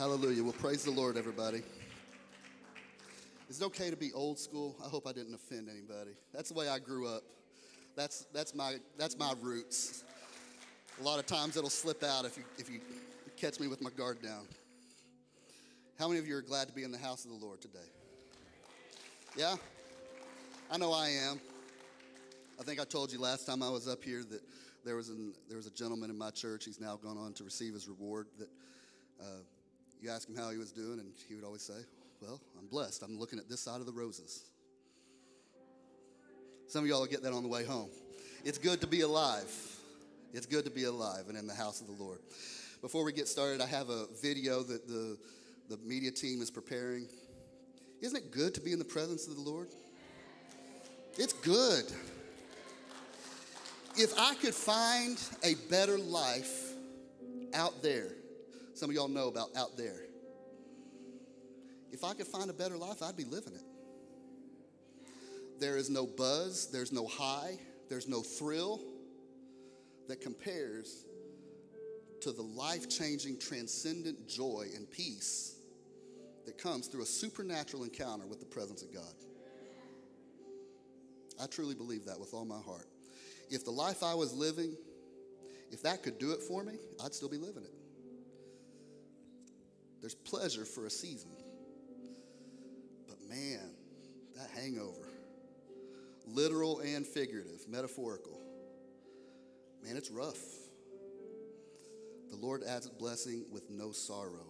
Hallelujah. Well, praise the Lord, everybody. Is it okay to be old school? I hope I didn't offend anybody. That's the way I grew up. That's, that's, my, that's my roots. A lot of times it'll slip out if you, if you catch me with my guard down. How many of you are glad to be in the house of the Lord today? Yeah? I know I am. I think I told you last time I was up here that there was, an, there was a gentleman in my church. He's now gone on to receive his reward. That uh, you ask him how he was doing, and he would always say, Well, I'm blessed. I'm looking at this side of the roses. Some of y'all will get that on the way home. It's good to be alive. It's good to be alive and in the house of the Lord. Before we get started, I have a video that the, the media team is preparing. Isn't it good to be in the presence of the Lord? It's good. If I could find a better life out there, some of y'all know about out there. If I could find a better life, I'd be living it. There is no buzz, there's no high, there's no thrill that compares to the life changing, transcendent joy and peace that comes through a supernatural encounter with the presence of God. I truly believe that with all my heart. If the life I was living, if that could do it for me, I'd still be living it. There's pleasure for a season. But man, that hangover, literal and figurative, metaphorical, man, it's rough. The Lord adds blessing with no sorrow.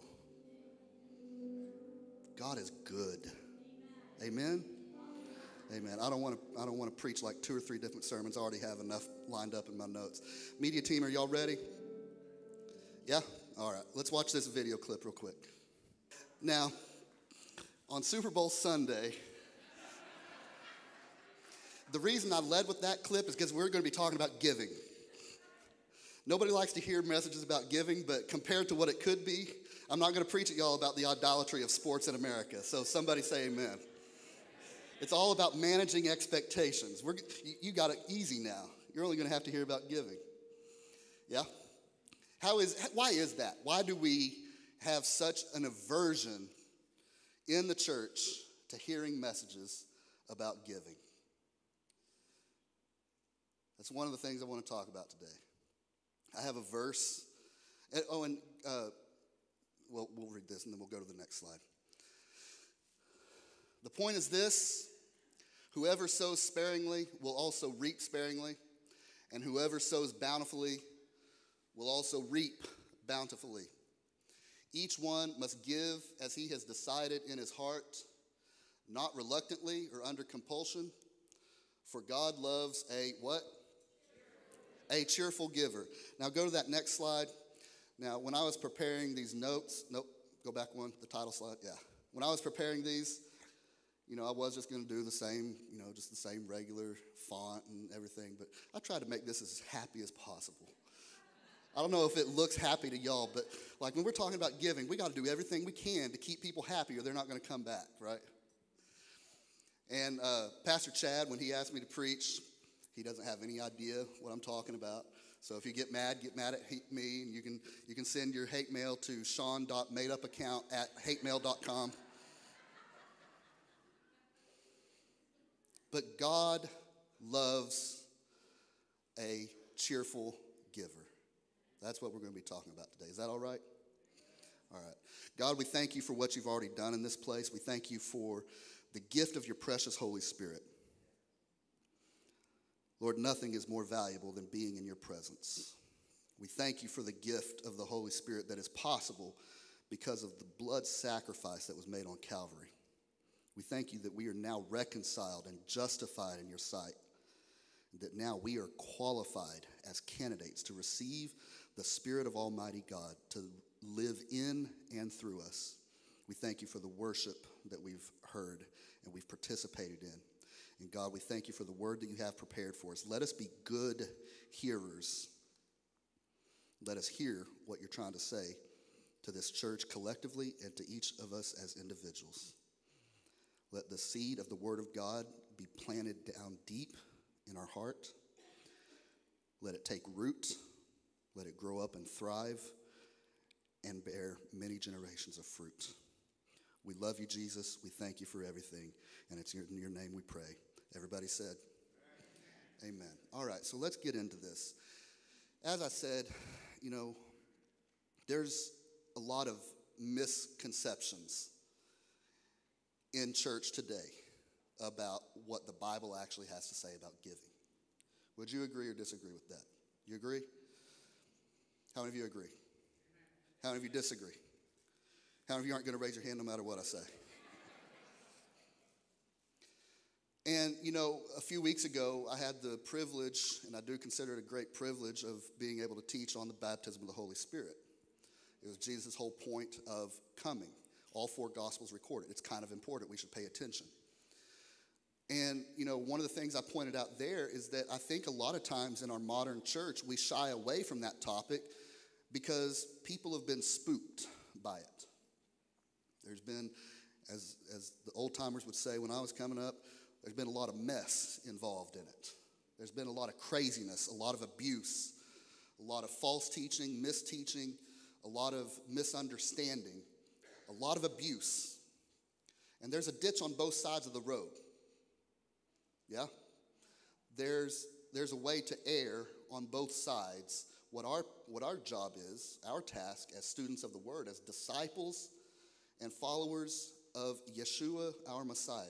God is good. Amen. Amen. I don't want to. I don't want to preach like two or three different sermons. I already have enough lined up in my notes. Media team, are y'all ready? Yeah. All right. Let's watch this video clip real quick. Now, on Super Bowl Sunday, the reason I led with that clip is because we're going to be talking about giving. Nobody likes to hear messages about giving, but compared to what it could be, I'm not going to preach at y'all about the idolatry of sports in America. So somebody say amen. It's all about managing expectations. We're, you got it easy now. You're only going to have to hear about giving. Yeah? How is, why is that? Why do we have such an aversion in the church to hearing messages about giving? That's one of the things I want to talk about today. I have a verse. Oh, and uh, well, we'll read this and then we'll go to the next slide. The point is this whoever sows sparingly will also reap sparingly, and whoever sows bountifully will also reap bountifully. Each one must give as he has decided in his heart, not reluctantly or under compulsion, for God loves a what? A cheerful giver. Now go to that next slide. Now, when I was preparing these notes, nope, go back one, the title slide, yeah. When I was preparing these, you know, I was just going to do the same, you know, just the same regular font and everything, but I tried to make this as happy as possible. I don't know if it looks happy to y'all, but like when we're talking about giving, we got to do everything we can to keep people happy or they're not going to come back, right? And uh, Pastor Chad, when he asked me to preach, he doesn't have any idea what I'm talking about. So if you get mad, get mad at me, and you can you can send your hate mail to sean.madeupaccount at hatemail.com. But God loves a cheerful giver. That's what we're going to be talking about today. Is that all right? All right. God, we thank you for what you've already done in this place. We thank you for the gift of your precious Holy Spirit. Lord, nothing is more valuable than being in your presence. We thank you for the gift of the Holy Spirit that is possible because of the blood sacrifice that was made on Calvary. We thank you that we are now reconciled and justified in your sight, that now we are qualified as candidates to receive the Spirit of Almighty God to live in and through us. We thank you for the worship that we've heard and we've participated in. And God, we thank you for the word that you have prepared for us. Let us be good hearers. Let us hear what you're trying to say to this church collectively and to each of us as individuals. Let the seed of the word of God be planted down deep in our heart. Let it take root. Let it grow up and thrive. and bear many generations of fruit. We love you, Jesus. We thank you for everything. And it's in your name we pray. Everybody said, Amen. Amen. All right, so let's get into this. As I said, you know, there's a lot of misconceptions in church today about what the Bible actually has to say about giving. Would you agree or disagree with that? You agree? How many of you agree? How many of you disagree? How many of you aren't going to raise your hand no matter what I say? And, you know, a few weeks ago, I had the privilege, and I do consider it a great privilege, of being able to teach on the baptism of the Holy Spirit. It was Jesus' whole point of coming. All four Gospels recorded. It's kind of important. We should pay attention. And, you know, one of the things I pointed out there is that I think a lot of times in our modern church, we shy away from that topic because people have been spooked by it. There's been, as, as the old timers would say when I was coming up, there's been a lot of mess involved in it. There's been a lot of craziness, a lot of abuse, a lot of false teaching, misteaching, a lot of misunderstanding, a lot of abuse. And there's a ditch on both sides of the road. Yeah? There's, there's a way to err on both sides. What our, what our job is, our task as students of the Word, as disciples and followers of Yeshua, our Messiah,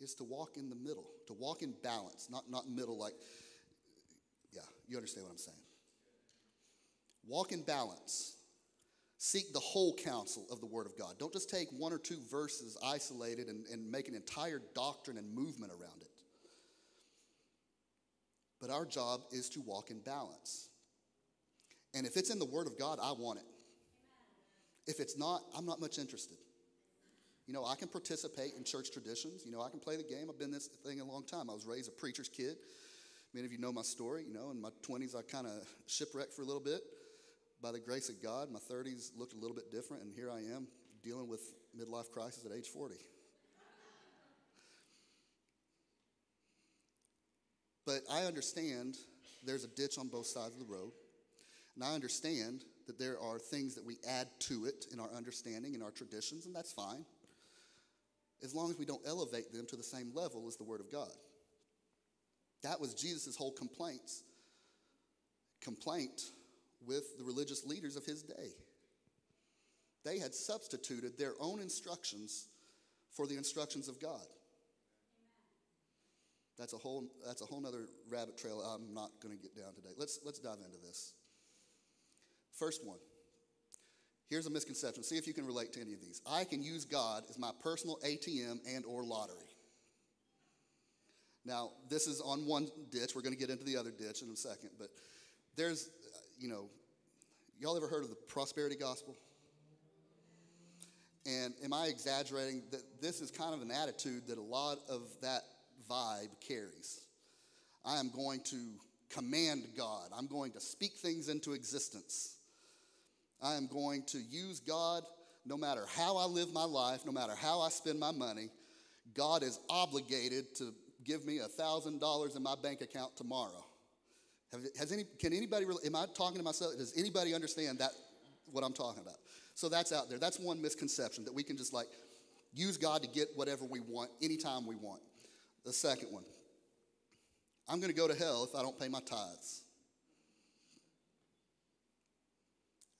is to walk in the middle, to walk in balance, not, not middle like, yeah, you understand what I'm saying. Walk in balance. Seek the whole counsel of the Word of God. Don't just take one or two verses isolated and, and make an entire doctrine and movement around it. But our job is to walk in balance. And if it's in the Word of God, I want it. If it's not, I'm not much interested. You know, I can participate in church traditions. You know, I can play the game. I've been this thing a long time. I was raised a preacher's kid. Many of you know my story. You know, in my 20s, I kind of shipwrecked for a little bit. By the grace of God, my 30s looked a little bit different, and here I am dealing with midlife crisis at age 40. But I understand there's a ditch on both sides of the road. And I understand that there are things that we add to it in our understanding, in our traditions, and that's fine as long as we don't elevate them to the same level as the Word of God. That was Jesus' whole complaints, complaint with the religious leaders of his day. They had substituted their own instructions for the instructions of God. That's a whole that's a whole other rabbit trail I'm not going to get down today. Let's let's dive into this. First one. Here's a misconception. See if you can relate to any of these. I can use God as my personal ATM and or lottery. Now, this is on one ditch. We're going to get into the other ditch in a second, but there's, you know, y'all ever heard of the prosperity gospel? And am I exaggerating that this is kind of an attitude that a lot of that vibe carries? I am going to command God. I'm going to speak things into existence. I am going to use God no matter how I live my life, no matter how I spend my money. God is obligated to give me $1,000 in my bank account tomorrow. Have, has any, can anybody, am I talking to myself? Does anybody understand that, what I'm talking about? So that's out there. That's one misconception that we can just like use God to get whatever we want anytime we want. The second one, I'm going to go to hell if I don't pay my tithes.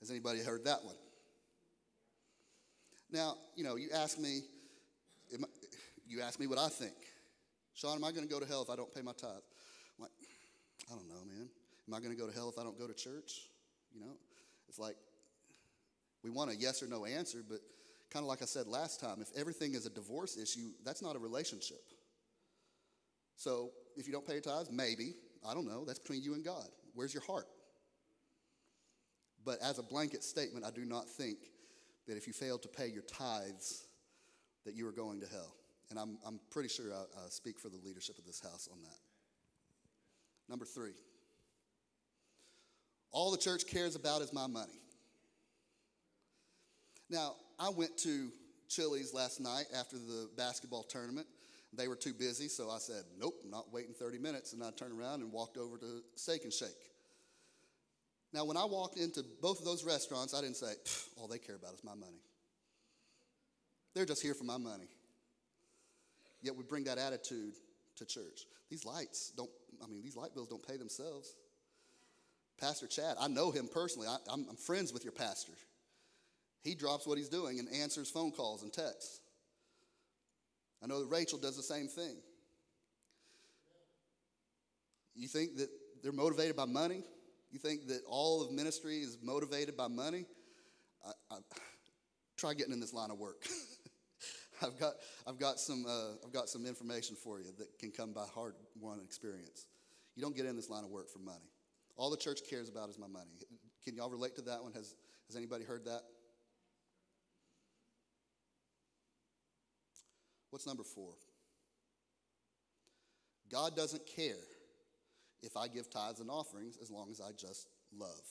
Has anybody heard that one? Now, you know, you ask me, you ask me what I think. Sean, am I going to go to hell if I don't pay my tithe? I'm like, I don't know, man. Am I going to go to hell if I don't go to church? You know, it's like we want a yes or no answer, but kind of like I said last time, if everything is a divorce issue, that's not a relationship. So if you don't pay your tithes, maybe, I don't know, that's between you and God. Where's your heart? But as a blanket statement, I do not think that if you fail to pay your tithes, that you are going to hell. And I'm, I'm pretty sure I, speak for the leadership of this house on that. Number three, all the church cares about is my money. Now, I went to Chili's last night after the basketball tournament. They were too busy, so I said, Nope, I'm not waiting 30 minutes. And I turned around and walked over to Steak and Shake. Now, when I walked into both of those restaurants, I didn't say, all they care about is my money. They're just here for my money. Yet we bring that attitude to church. These lights don't, I mean, these light bills don't pay themselves. Pastor Chad, I know him personally. I, am friends with your pastor. He drops what he's doing and answers phone calls and texts. I know that Rachel does the same thing. You think that they're motivated by money? You think that all of ministry is motivated by money? I, I, try getting in this line of work. I've got, I've, got some, uh, I've got some information for you that can come by hard won experience. You don't get in this line of work for money. All the church cares about is my money. Can y'all relate to that one? Has, has anybody heard that? What's number four? God doesn't care if I give tithes and offerings as long as I just love.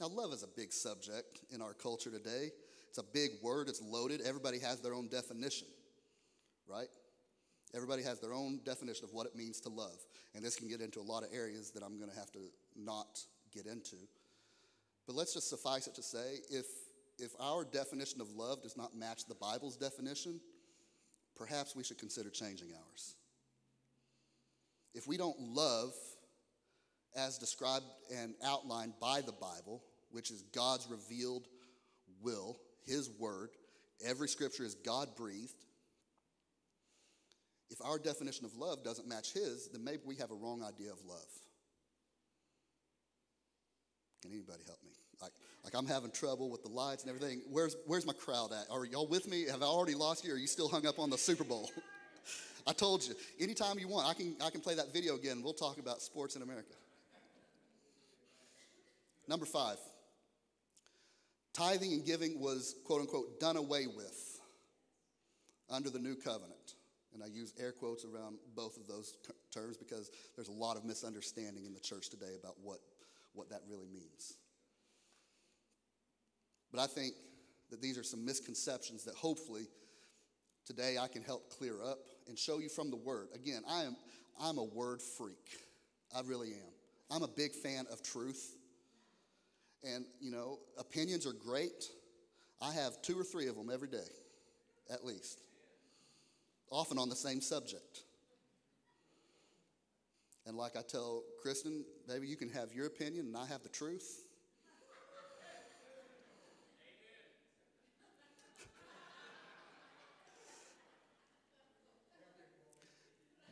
Now, love is a big subject in our culture today. It's a big word, it's loaded. Everybody has their own definition, right? Everybody has their own definition of what it means to love. And this can get into a lot of areas that I'm going to have to not get into. But let's just suffice it to say if, if our definition of love does not match the Bible's definition, perhaps we should consider changing ours. If we don't love as described and outlined by the Bible, which is God's revealed will, his Word. Every scripture is God breathed. If our definition of love doesn't match His, then maybe we have a wrong idea of love. Can anybody help me? Like, like I'm having trouble with the lights and everything. Where's, where's my crowd at? Are y'all with me? Have I already lost you or are you still hung up on the Super Bowl? I told you, anytime you want, I can, I can play that video again. We'll talk about sports in America. Number five, Tithing and giving was, quote unquote, done away with under the new covenant. And I use air quotes around both of those terms because there's a lot of misunderstanding in the church today about what, what that really means. But I think that these are some misconceptions that hopefully today I can help clear up and show you from the Word. Again, I am I'm a word freak. I really am. I'm a big fan of truth. And, you know, opinions are great. I have two or three of them every day, at least, often on the same subject. And like I tell Kristen, maybe you can have your opinion and I have the truth.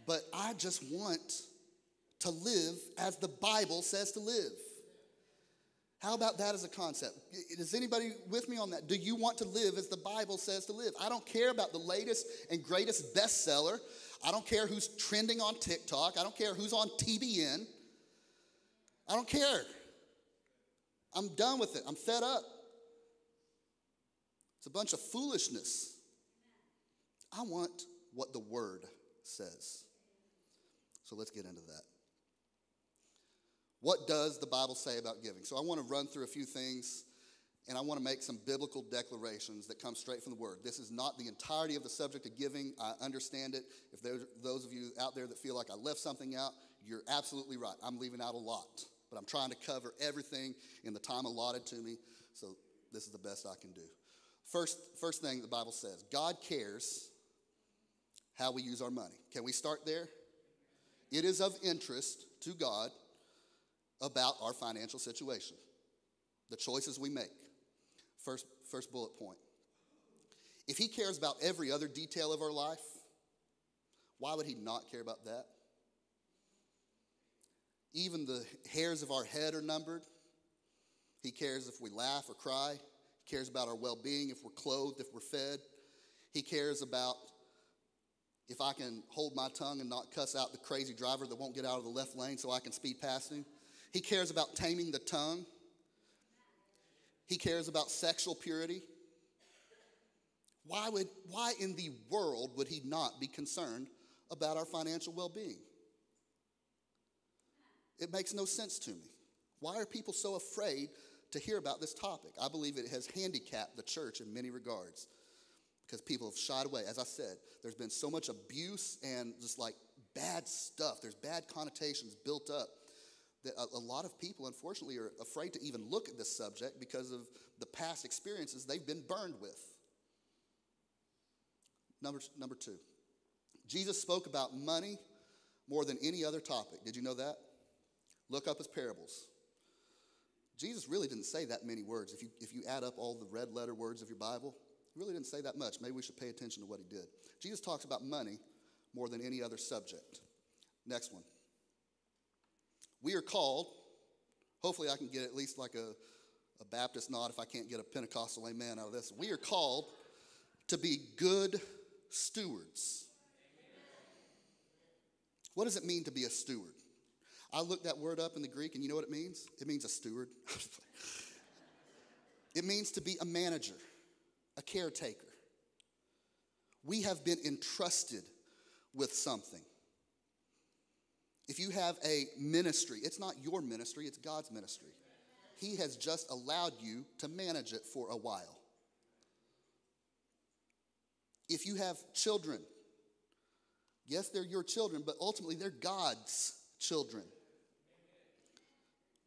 But I just want to live as the Bible says to live. How about that as a concept? Is anybody with me on that? Do you want to live as the Bible says to live? I don't care about the latest and greatest bestseller. I don't care who's trending on TikTok. I don't care who's on TBN. I don't care. I'm done with it. I'm fed up. It's a bunch of foolishness. I want what the Word says. So let's get into that. What does the Bible say about giving? So I want to run through a few things and I want to make some biblical declarations that come straight from the Word. This is not the entirety of the subject of giving. I understand it. If there's those of you out there that feel like I left something out, you're absolutely right. I'm leaving out a lot, but I'm trying to cover everything in the time allotted to me. So this is the best I can do. First, first thing the Bible says God cares how we use our money. Can we start there? It is of interest to God about our financial situation, the choices we make. First, first bullet point. If he cares about every other detail of our life, why would he not care about that? Even the hairs of our head are numbered. He cares if we laugh or cry. He cares about our well being, if we're clothed, if we're fed. He cares about if I can hold my tongue and not cuss out the crazy driver that won't get out of the left lane so I can speed past him. He cares about taming the tongue. He cares about sexual purity. Why, would, why in the world would he not be concerned about our financial well being? It makes no sense to me. Why are people so afraid to hear about this topic? I believe it has handicapped the church in many regards because people have shied away. As I said, there's been so much abuse and just like bad stuff, there's bad connotations built up that a, a lot of people, unfortunately, are afraid to even look at this subject because of the past experiences they've been burned with. Number, number two, Jesus spoke about money more than any other topic. Did you know that? Look up his parables. Jesus really didn't say that many words. If you, if you add up all the red letter words of your Bible, really didn't say that much. Maybe we should pay attention to what he did. Jesus talks about money more than any other subject. Next one. We are called, hopefully, I can get at least like a, a Baptist nod if I can't get a Pentecostal amen out of this. We are called to be good stewards. What does it mean to be a steward? I looked that word up in the Greek, and you know what it means? It means a steward. it means to be a manager, a caretaker. We have been entrusted with something. If you have a ministry, it's not your ministry, it's God's ministry. He has just allowed you to manage it for a while. If you have children, yes, they're your children, but ultimately they're God's children.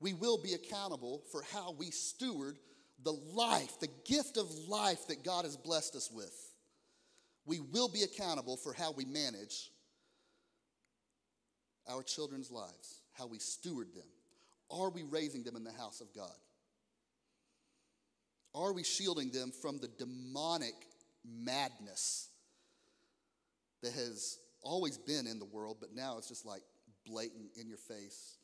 We will be accountable for how we steward the life, the gift of life that God has blessed us with. We will be accountable for how we manage our children's lives, how we steward them. Are we raising them in the house of God? Are we shielding them from the demonic madness that has always been in the world, but now it's just like blatant in your face?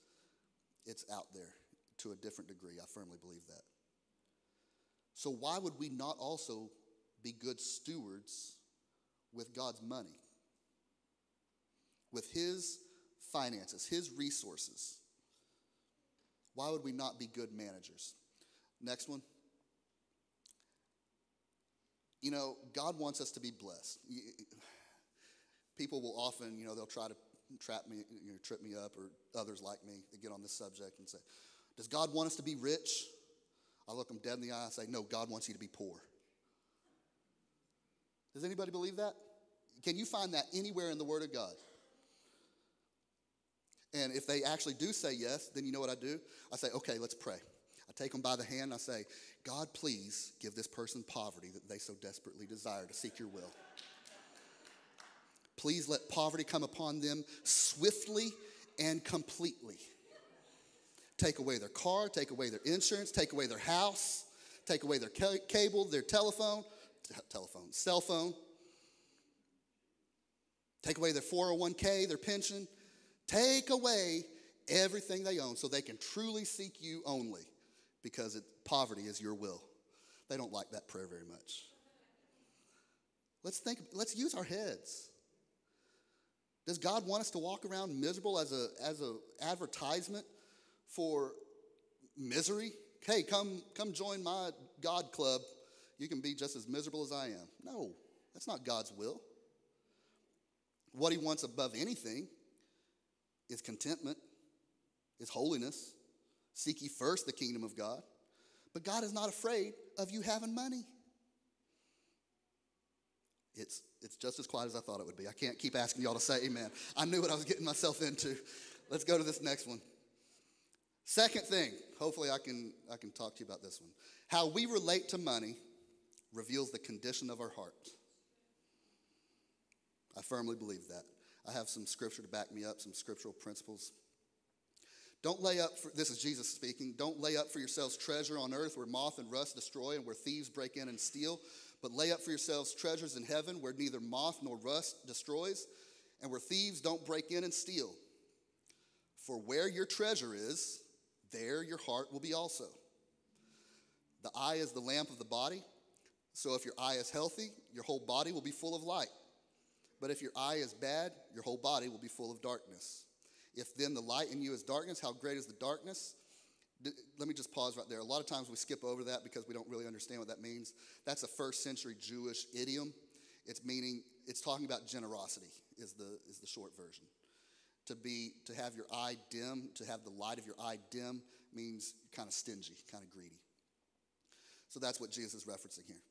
It's out there to a different degree. I firmly believe that. So, why would we not also be good stewards with God's money? With His finances, His resources. Why would we not be good managers? Next one. You know, God wants us to be blessed. People will often, you know, they'll try to trap me, you know, trip me up, or others like me that get on this subject and say, Does God want us to be rich? I look them dead in the eye and say, No, God wants you to be poor. Does anybody believe that? Can you find that anywhere in the Word of God? And if they actually do say yes, then you know what I do? I say, okay, let's pray. I take them by the hand and I say, God, please give this person poverty that they so desperately desire to seek your will. Please let poverty come upon them swiftly and completely. Take away their car, take away their insurance, take away their house, take away their ca- cable, their telephone, t- telephone, cell phone. Take away their 401k, their pension, Take away everything they own so they can truly seek you only because it, poverty is your will. They don't like that prayer very much. Let's think, let's use our heads. Does God want us to walk around miserable as a as a advertisement for misery? Hey, come come join my God club. You can be just as miserable as I am. No, that's not God's will. What he wants above anything is contentment, is holiness. Seek ye first the kingdom of God. But God is not afraid of you having money. It's, it's just as quiet as I thought it would be. I can't keep asking y'all to say amen. I knew what I was getting myself into. Let's go to this next one. Second thing, hopefully I can, I can talk to you about this one. How we relate to money reveals the condition of our heart. I firmly believe that. I have some scripture to back me up, some scriptural principles. Don't lay up for, this is Jesus speaking, don't lay up for yourselves treasure on earth where moth and rust destroy and where thieves break in and steal, but lay up for yourselves treasures in heaven where neither moth nor rust destroys and where thieves don't break in and steal. For where your treasure is, there your heart will be also. The eye is the lamp of the body, so if your eye is healthy, your whole body will be full of light. But if your eye is bad, your whole body will be full of darkness. If then the light in you is darkness, how great is the darkness? Let me just pause right there. A lot of times we skip over that because we don't really understand what that means. That's a first century Jewish idiom. It's meaning, it's talking about generosity, is the, is the short version. To be, to have your eye dim, to have the light of your eye dim means kind of stingy, kind of greedy. So that's what Jesus is referencing here.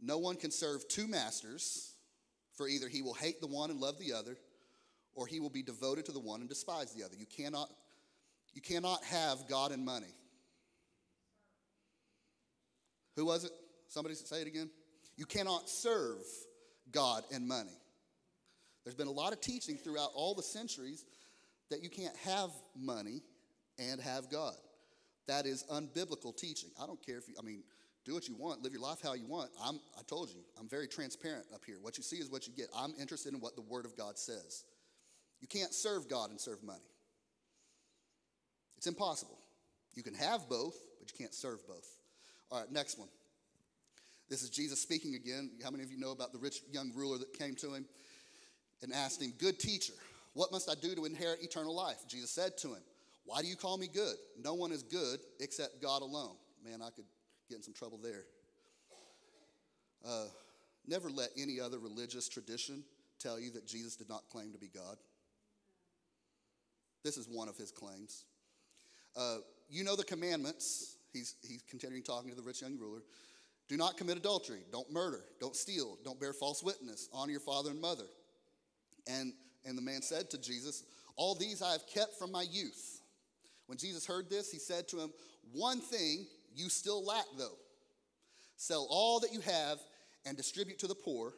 No one can serve two masters. For either he will hate the one and love the other, or he will be devoted to the one and despise the other. You cannot You cannot have God and money. Who was it? Somebody say it again. You cannot serve God and money. There's been a lot of teaching throughout all the centuries that you can't have money and have God. That is unbiblical teaching. I don't care if you, I mean, do what you want, live your life how you want. I'm, I told you, I'm very transparent up here. What you see is what you get. I'm interested in what the Word of God says. You can't serve God and serve money. It's impossible. You can have both, but you can't serve both. All right, next one. This is Jesus speaking again. How many of you know about the rich young ruler that came to him and asked him, Good teacher, what must I do to inherit eternal life? Jesus said to him, Why do you call me good? No one is good except God alone. Man, I could get in some trouble there. Uh, never let any other religious tradition tell you that Jesus did not claim to be God. This is one of his claims. Uh, you know the commandments. He's, he's continuing talking to the rich young ruler. Do not commit adultery. Don't murder. Don't steal. Don't bear false witness. Honor your father and mother. And, and the man said to Jesus, All these I have kept from my youth. When Jesus heard this, he said to him, One thing you still lack, though. Sell all that you have and distribute to the poor,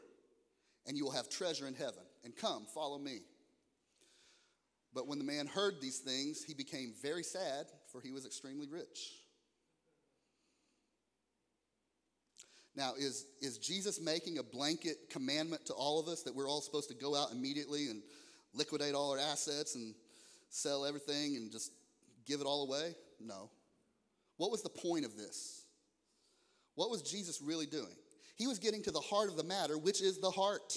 and you will have treasure in heaven. And come, follow me. But when the man heard these things, he became very sad, for he was extremely rich. Now, is, is Jesus making a blanket commandment to all of us that we're all supposed to go out immediately and liquidate all our assets and sell everything and just give it all away? No. What was the point of this? What was Jesus really doing? He was getting to the heart of the matter, which is the heart.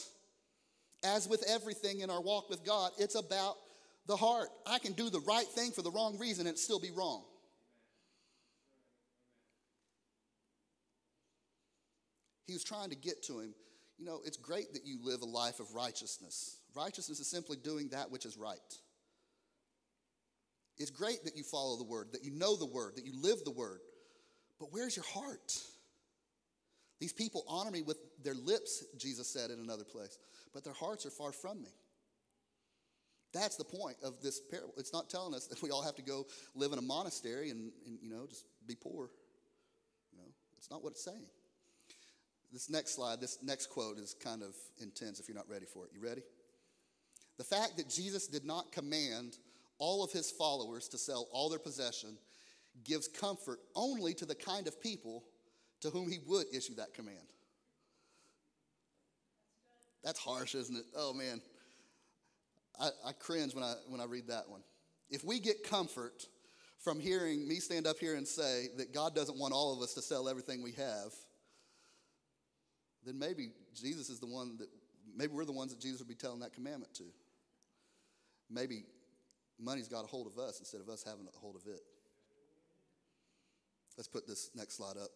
As with everything in our walk with God, it's about the heart. I can do the right thing for the wrong reason and still be wrong. He was trying to get to him. You know, it's great that you live a life of righteousness. Righteousness is simply doing that which is right. It's great that you follow the word, that you know the word, that you live the word. But where's your heart? These people honor me with their lips, Jesus said in another place, but their hearts are far from me. That's the point of this parable. It's not telling us that we all have to go live in a monastery and, and you know, just be poor. You know, it's not what it's saying. This next slide, this next quote is kind of intense if you're not ready for it. You ready? The fact that Jesus did not command all of his followers to sell all their possession gives comfort only to the kind of people to whom he would issue that command. That's harsh, isn't it? Oh man. I, I cringe when I when I read that one. If we get comfort from hearing me stand up here and say that God doesn't want all of us to sell everything we have, then maybe Jesus is the one that, maybe we're the ones that Jesus would be telling that commandment to. Maybe money's got a hold of us instead of us having a hold of it. Let's put this next slide up.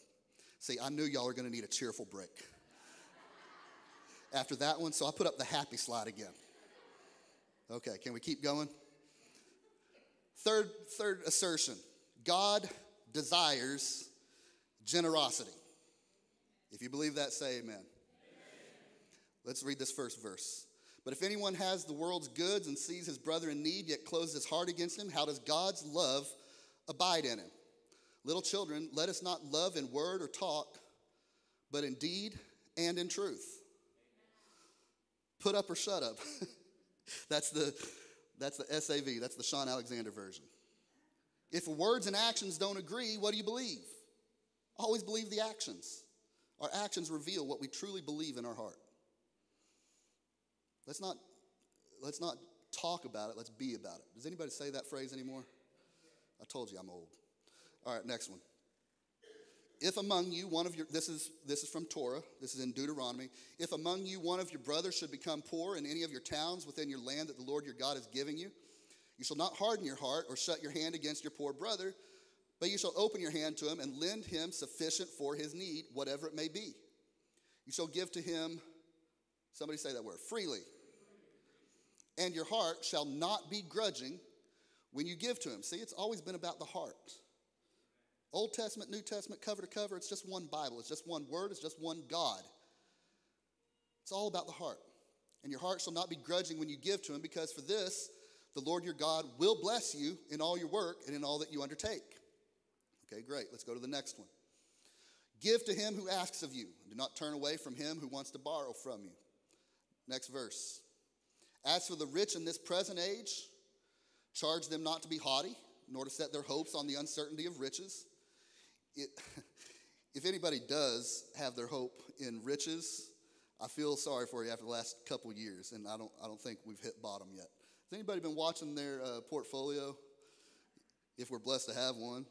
See, I knew y'all are going to need a cheerful break after that one, so I put up the happy slide again. Okay, can we keep going? Third, third assertion God desires generosity. If you believe that, say amen. amen. Let's read this first verse. But if anyone has the world's goods and sees his brother in need, yet closes his heart against him, how does God's love abide in him? Little children, let us not love in word or talk, but in deed and in truth. Put up or shut up. that's the that's the SAV, that's the Shaun Alexander version. If words and actions don't agree, what do you believe? Always believe the actions. Our actions reveal what we truly believe in our heart. Let's not, let's not talk about it, let's be about it. Does anybody say that phrase anymore? I told you I'm old. All right, next one. If among you one of your this is this is from Torah, this is in Deuteronomy. If among you one of your brothers should become poor in any of your towns within your land that the Lord your God is giving you, you shall not harden your heart or shut your hand against your poor brother, but you shall open your hand to him and lend him sufficient for his need, whatever it may be. You shall give to him, somebody say that word, freely. And your heart shall not be grudging when you give to him. See, it's always been about the heart. Old Testament, New Testament, cover to cover, it's just one Bible. It's just one word, it's just one God. It's all about the heart. And your heart shall not be grudging when you give to him, because for this, the Lord your God will bless you in all your work and in all that you undertake. Okay, great. Let's go to the next one. Give to him who asks of you. Do not turn away from him who wants to borrow from you. Next verse. As for the rich in this present age, charge them not to be haughty, nor to set their hopes on the uncertainty of riches. It, if anybody does have their hope in riches, I feel sorry for you after the last couple years, and I don't, I don't think we've hit bottom yet. Has anybody been watching their uh, portfolio? If we're blessed to have one,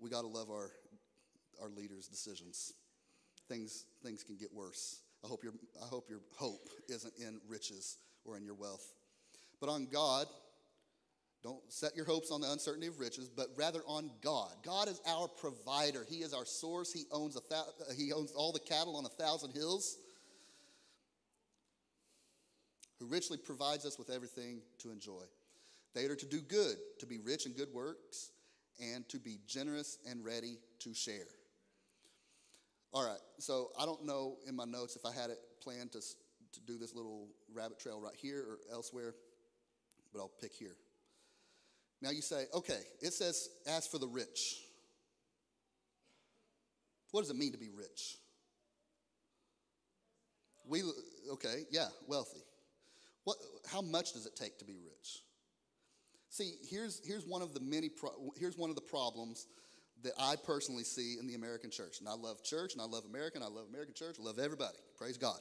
we got to love our, our leaders' decisions. Things, things can get worse. I hope, your, I hope your hope isn't in riches or in your wealth, but on God. Don't set your hopes on the uncertainty of riches, but rather on God. God is our provider. He is our source. He owns, a he owns all the cattle on a thousand hills, who richly provides us with everything to enjoy. They are to do good, to be rich in good works, and to be generous and ready to share. All right, so I don't know in my notes if I had it planned to, to do this little rabbit trail right here or elsewhere, but I'll pick here. Now you say, okay, it says, as for the rich. What does it mean to be rich? We, okay, yeah, wealthy. What, how much does it take to be rich? See, here's, here's, one of the many pro- here's one of the problems that I personally see in the American church. And I love church, and I love American, I love American church, I love everybody. Praise God.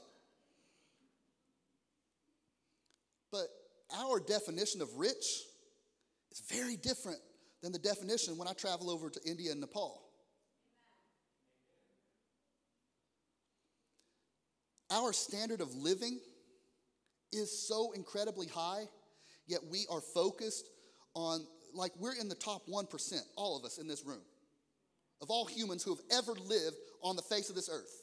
But our definition of rich is very different than the definition when I travel over to India and Nepal. Our standard of living is so incredibly high, yet we are focused on, like, we're in the top 1%, all of us in this room, of all humans who have ever lived on the face of this earth.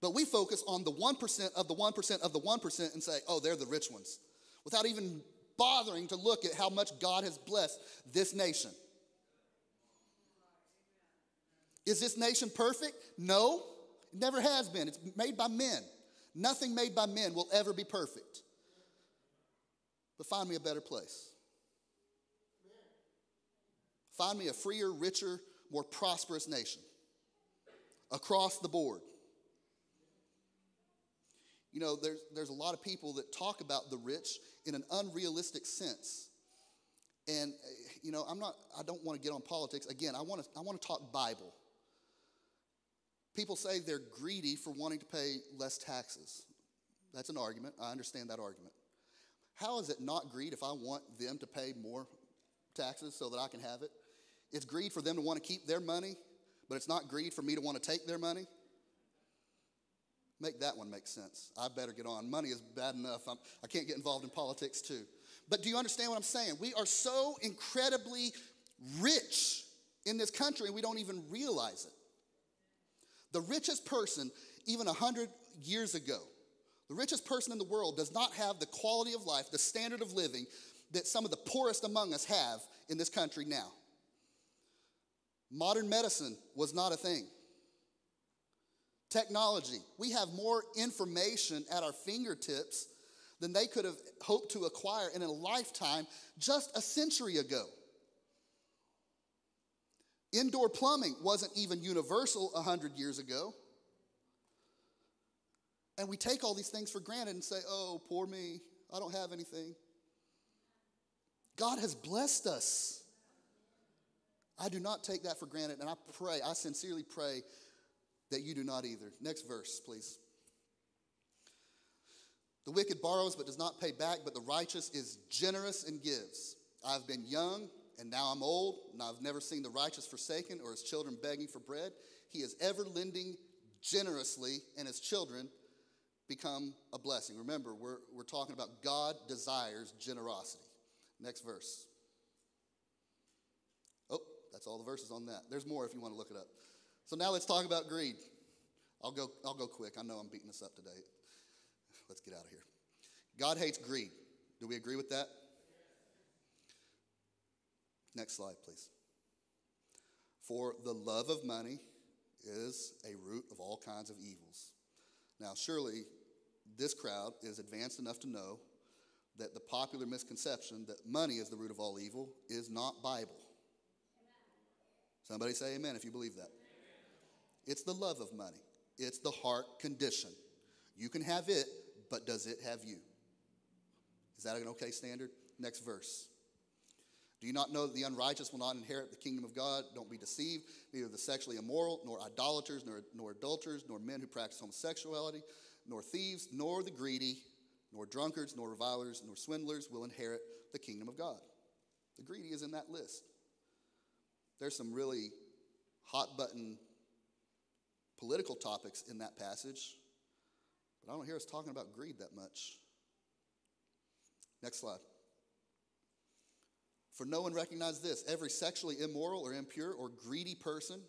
But we focus on the 1% of the 1% of the 1% and say, oh, they're the rich ones, without even bothering to look at how much God has blessed this nation. Is this nation perfect? No, it never has been. It's made by men. Nothing made by men will ever be perfect. But find me a better place. Find me a freer, richer, more prosperous nation across the board. You know, there's, there's a lot of people that talk about the rich in an unrealistic sense. And, uh, you know, I'm not, I don't want to get on politics. Again, I want to, I want to talk Bible. People say they're greedy for wanting to pay less taxes. That's an argument. I understand that argument. How is it not greed if I want them to pay more taxes so that I can have it? It's greed for them to want to keep their money, but it's not greed for me to want to take their money. Make that one make sense. I better get on. Money is bad enough. I'm, I can not get involved in politics too. But do you understand what I'm saying? We are so incredibly rich in this country and we don't even realize it. The richest person, even 100 years ago, the richest person in the world does not have the quality of life, the standard of living that some of the poorest among us have in this country now. Modern medicine was not a thing. Technology. We have more information at our fingertips than they could have hoped to acquire in a lifetime just a century ago. Indoor plumbing wasn't even universal 100 years ago. And we take all these things for granted and say, oh, poor me, I don't have anything. God has blessed us. I do not take that for granted, and I pray, I sincerely pray that you do not either. Next verse, please. The wicked borrows but does not pay back, but the righteous is generous and gives. I've been young and now I'm old, and I've never seen the righteous forsaken or his children begging for bread. He is ever lending generously, and his children become a blessing. Remember, we're, we're talking about God desires generosity. Next verse. Oh, that's all the verses on that. There's more if you want to look it up. So now let's talk about greed. I'll go, I'll go quick. I know I'm beating us up today. Let's get out of here. God hates greed. Do we agree with that? Next slide, please. For the love of money is a root of all kinds of evils. Now, surely this crowd is advanced enough to know that the popular misconception that money is the root of all evil is not Bible. Somebody say amen if you believe that. It's the love of money, it's the heart condition. You can have it, but does it have you? Is that an okay standard? Next verse. Do you not know that the unrighteous will not inherit the kingdom of God? Don't be deceived. Neither the sexually immoral, nor idolaters, nor, nor adulterers, nor men who practice homosexuality, nor thieves, nor the greedy, nor drunkards, nor revilers, nor swindlers will inherit the kingdom of God. The greedy is in that list. There's some really hot button political topics in that passage, but I don't hear us talking about greed that much. Next slide. For no one recognizes this every sexually immoral or impure or greedy person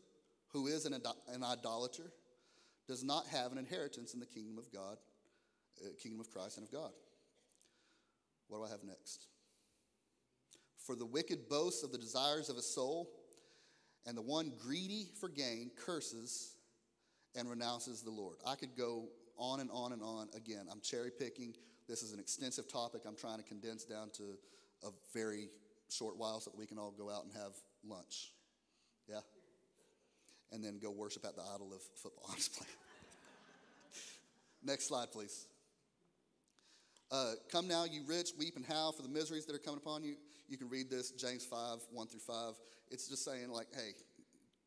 who is an, an idolater does not have an inheritance in the kingdom of God, uh, kingdom of Christ and of God. What do I have next? For the wicked boasts of the desires of his soul, and the one greedy for gain curses and renounces the Lord. I could go on and on and on. Again, I'm cherry picking. This is an extensive topic I'm trying to condense down to a very short while so that we can all go out and have lunch. Yeah? And then go worship at the idol of football. Playing. Next slide, please. Uh, Come now, you rich, weep and howl for the miseries that are coming upon you. You can read this, James 5, 1 through 5. It's just saying, like, hey,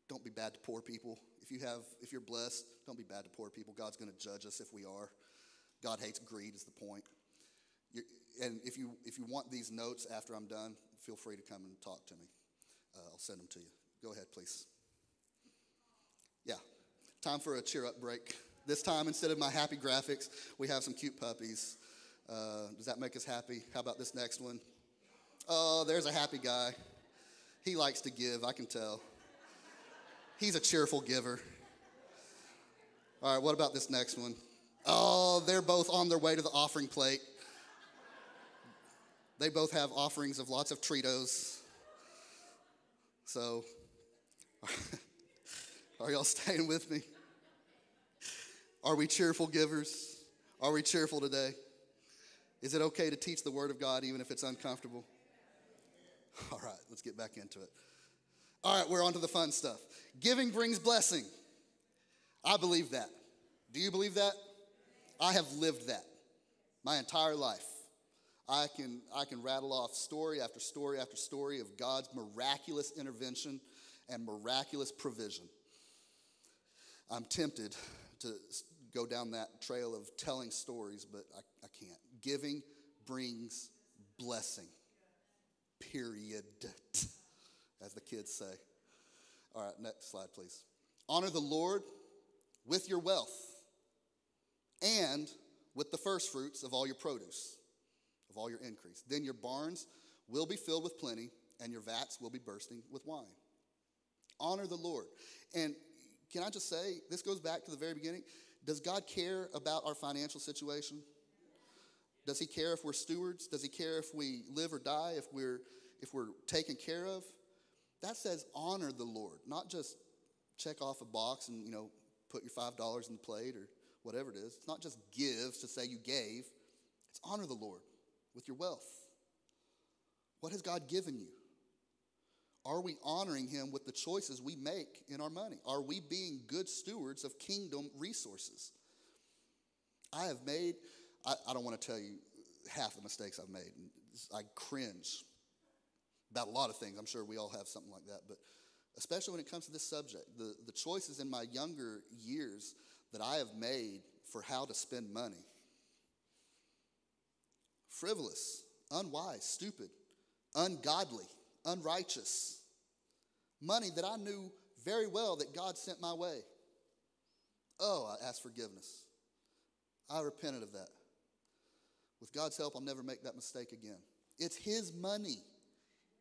don't be bad to poor people. If you have, if you're blessed, don't be bad to poor people. God's going to judge us if we are. God hates greed is the point. You're, and if you if you want these notes after I'm done, feel free to come and talk to me. Uh, I'll send them to you. Go ahead, please. Yeah, time for a cheer up break. This time, instead of my happy graphics, we have some cute puppies. Uh, does that make us happy? How about this next one? Oh, there's a happy guy. He likes to give, I can tell. He's a cheerful giver. All right, what about this next one? Oh, they're both on their way to the offering plate. They both have offerings of lots of Tritos. So, are y'all staying with me? Are we cheerful givers? Are we cheerful today? Is it okay to teach the Word of God even if it's uncomfortable? All right, let's get back into it. All right, we're on to the fun stuff. Giving brings blessing. I believe that. Do you believe that? I have lived that my entire life. I can, I can rattle off story after story after story of God's miraculous intervention and miraculous provision. I'm tempted to go down that trail of telling stories, but I, I can't. Giving brings blessing. Period as the kids say. All right, next slide, please. Honor the Lord with your wealth and with the first fruits of all your produce, of all your increase. Then your barns will be filled with plenty, and your vats will be bursting with wine. Honor the Lord. And can I just say, this goes back to the very beginning. Does God care about our financial situation? Does he care if we're stewards? Does he care if we live or die, if we're if we're taken care of? That says honor the Lord, not just check off a box and, you know, put your $5 in the plate or whatever it is. It's not just give to say you gave, it's honor the Lord with your wealth. What has God given you? Are we honoring Him with the choices we make in our money? Are we being good stewards of kingdom resources? I have made, I, I don't want to tell you half the mistakes I've made. I cringe about a lot of things. I'm sure we all have something like that. But especially when it comes to this subject, the, the choices in my younger years that I have made for how to spend money frivolous, unwise, stupid, ungodly, unrighteous. Money that I knew very well that God sent my way. Oh, I ask forgiveness. I repented of that. With God's help, I'll never make that mistake again. It's His money.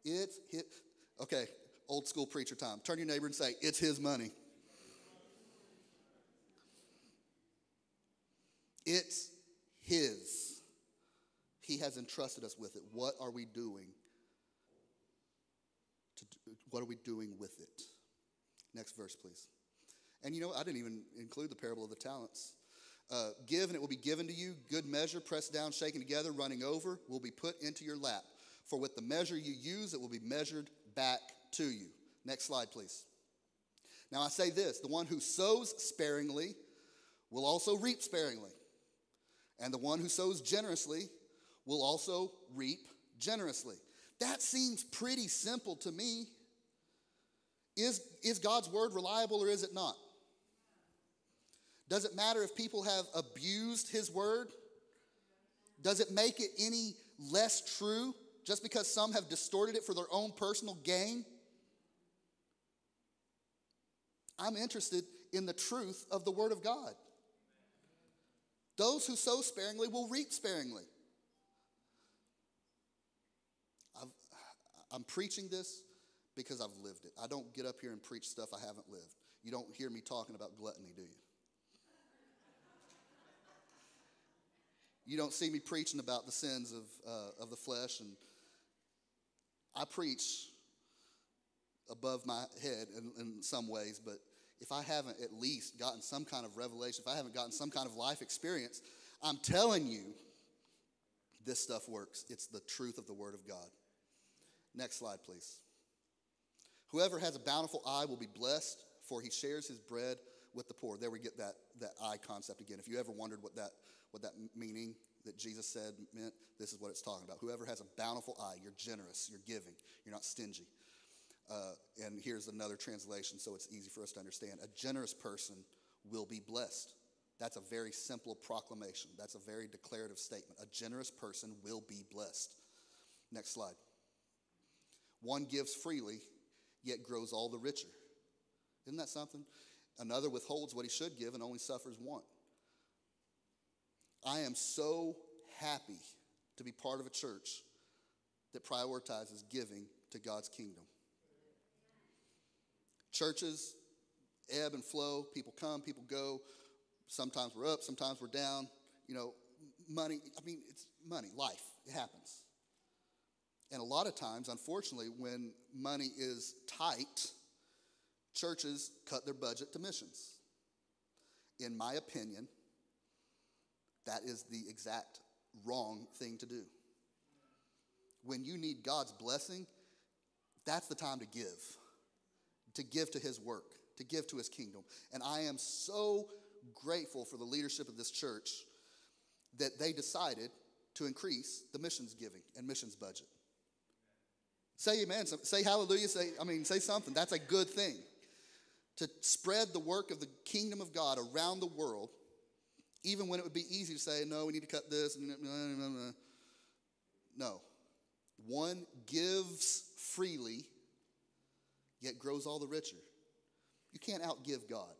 It's his. Okay, old school preacher time. Turn your neighbor and say, It's his money. It's his. He has entrusted us with it. What are we doing? What are we doing with it? Next verse, please. And you know, I didn't even include the parable of the talents. Uh, give and it will be given to you. Good measure, pressed down, shaken together, running over, will be put into your lap. For with the measure you use, it will be measured back to you. Next slide, please. Now I say this the one who sows sparingly will also reap sparingly, and the one who sows generously will also reap generously. That seems pretty simple to me. Is, is God's word reliable or is it not? Does it matter if people have abused his word? Does it make it any less true just because some have distorted it for their own personal gain? I'm interested in the truth of the word of God. Those who sow sparingly will reap sparingly. i am preaching this because I've lived it. I don't get up here and preach stuff I haven't lived. You don't hear me talking about gluttony, do you? You don't see me preaching about the sins of, uh, of the flesh, and I preach above my head in, in some ways, but if I haven't at least gotten some kind of revelation, if I haven't gotten some kind of life experience, I'm telling you, this stuff works. It's the truth of the Word of God. Next slide, please. Whoever has a bountiful eye will be blessed, for he shares his bread with the poor. There we get that, that eye concept again. If you ever wondered what that, what that meaning that Jesus said meant, this is what it's talking about. Whoever has a bountiful eye, you're generous, you're giving, you're not stingy. Uh, and here's another translation so it's easy for us to understand. A generous person will be blessed. That's a very simple proclamation. That's a very declarative statement. A generous person will be blessed. Next slide. One gives freely, yet grows all the richer. Isn't that something? Another withholds what he should give and only suffers want. I am so happy to be part of a church that prioritizes giving to God's kingdom. Churches ebb and flow, people come, people go. Sometimes we're up, sometimes we're down. You know, money, I mean, it's money, life, it happens. And a lot of times, unfortunately, when money is tight, churches cut their budget to missions. In my opinion, that is the exact wrong thing to do. When you need God's blessing, that's the time to give, to give to His work, to give to His kingdom. And I am so grateful for the leadership of this church that they decided to increase the missions giving and missions budget. Say amen. Say hallelujah. Say, I mean, say something. That's a good thing. To spread the work of the kingdom of God around the world, even when it would be easy to say, no, we need to cut this. No. One gives freely, yet grows all the richer. You can't outgive God.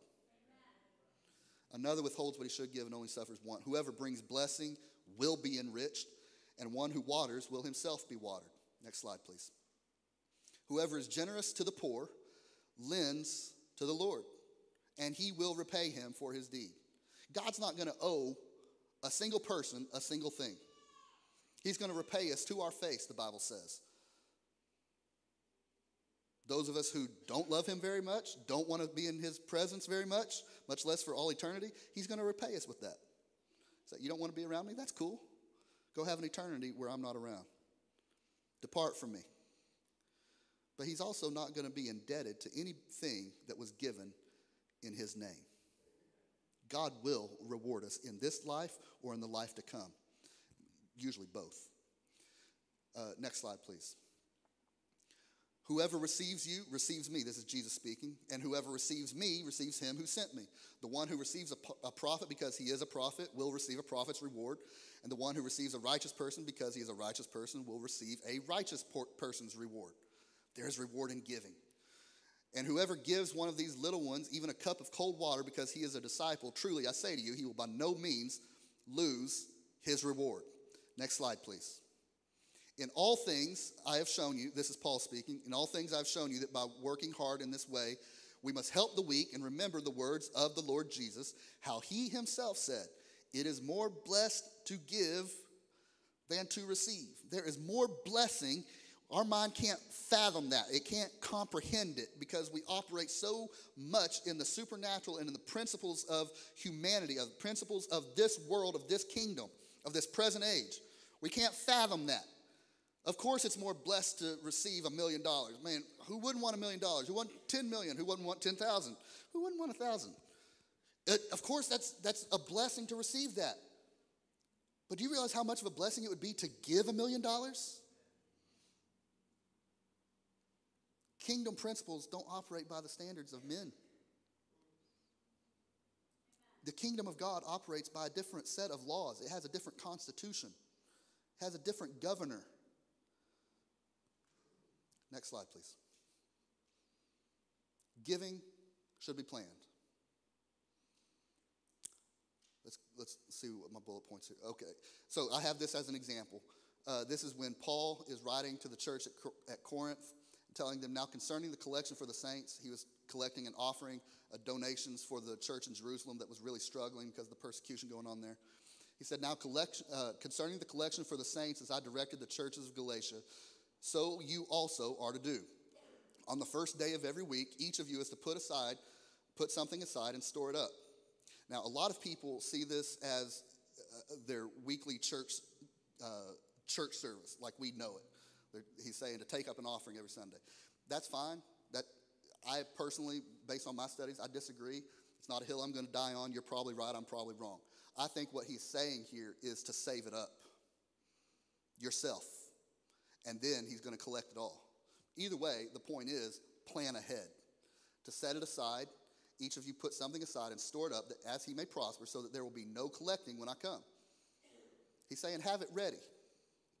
Another withholds what he should give and only suffers want. Whoever brings blessing will be enriched, and one who waters will himself be watered. Next slide, please. Whoever is generous to the poor lends to the Lord, and he will repay him for his deed. God's not going to owe a single person a single thing. He's going to repay us to our face, the Bible says. Those of us who don't love him very much, don't want to be in his presence very much, much less for all eternity, he's going to repay us with that. So you don't want to be around me? That's cool. Go have an eternity where I'm not around. Depart from me. But he's also not going to be indebted to anything that was given in his name. God will reward us in this life or in the life to come, usually both. Uh, next slide, please. Whoever receives you receives me. This is Jesus speaking. And whoever receives me receives him who sent me. The one who receives a, a, prophet because he is a prophet will receive a prophet's reward. And the one who receives a righteous person because he is a righteous person will receive a righteous person's reward. There is reward in giving. And whoever gives one of these little ones even a cup of cold water because he is a disciple, truly I say to you, he will by no means lose his reward. Next slide, please. In all things I have shown you, this is Paul speaking, in all things I've shown you that by working hard in this way, we must help the weak and remember the words of the Lord Jesus, how he himself said, It is more blessed to give than to receive. There is more blessing Our mind can't fathom that. It can't comprehend it because we operate so much in the supernatural and in the principles of humanity, of the principles of this world, of this kingdom, of this present age. We can't fathom that. Of course, it's more blessed to receive a million dollars. Man, who wouldn't want a million dollars? Who want 10 million? Who wouldn't want 10,000? Who wouldn't want a thousand? Of course, that's, that's a blessing to receive that. But do you realize how much of a blessing it would be to give a million dollars? Kingdom principles don't operate by the standards of men. The kingdom of God operates by a different set of laws. It has a different constitution, it has a different governor. Next slide, please. Giving should be planned. Let's, let's see what my bullet points here. Okay, so I have this as an example. Uh, this is when Paul is writing to the church at, at Corinth, telling them now concerning the collection for the saints, he was collecting and offering uh, donations for the church in Jerusalem that was really struggling because of the persecution going on there. He said, Now, collection, uh, concerning the collection for the saints, as I directed the churches of Galatia, so you also are to do. On the first day of every week, each of you is to put aside, put something aside and store it up. Now, a lot of people see this as uh, their weekly church uh, church service, like we know it. He's saying to take up an offering every Sunday. That's fine. That I personally, based on my studies, I disagree. It's not a hill I'm going to die on. You're probably right. I'm probably wrong. I think what he's saying here is to save it up yourself and then he's going to collect it all. Either way, the point is plan ahead. To set it aside, each of you put something aside and store it up that as he may prosper so that there will be no collecting when I come. He's saying, have it ready.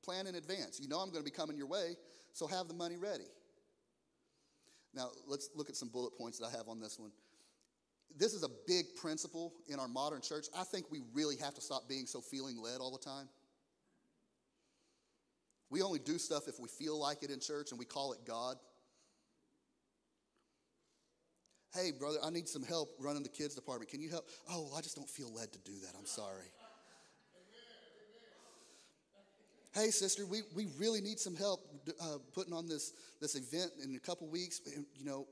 Plan in advance. You know I'm going to be coming your way, so have the money ready. Now, let's look at some bullet points that I have on this one. This is a big principle in our modern church. I think we really have to stop being so feeling led all the time. We only do stuff if we feel like it in church and we call it God. Hey, brother, I need some help running the kids' department. Can you help? Oh, well, I just don't feel led to do that. I'm sorry. Hey, sister, we, we really need some help uh, putting on this, this event in a couple weeks. You know,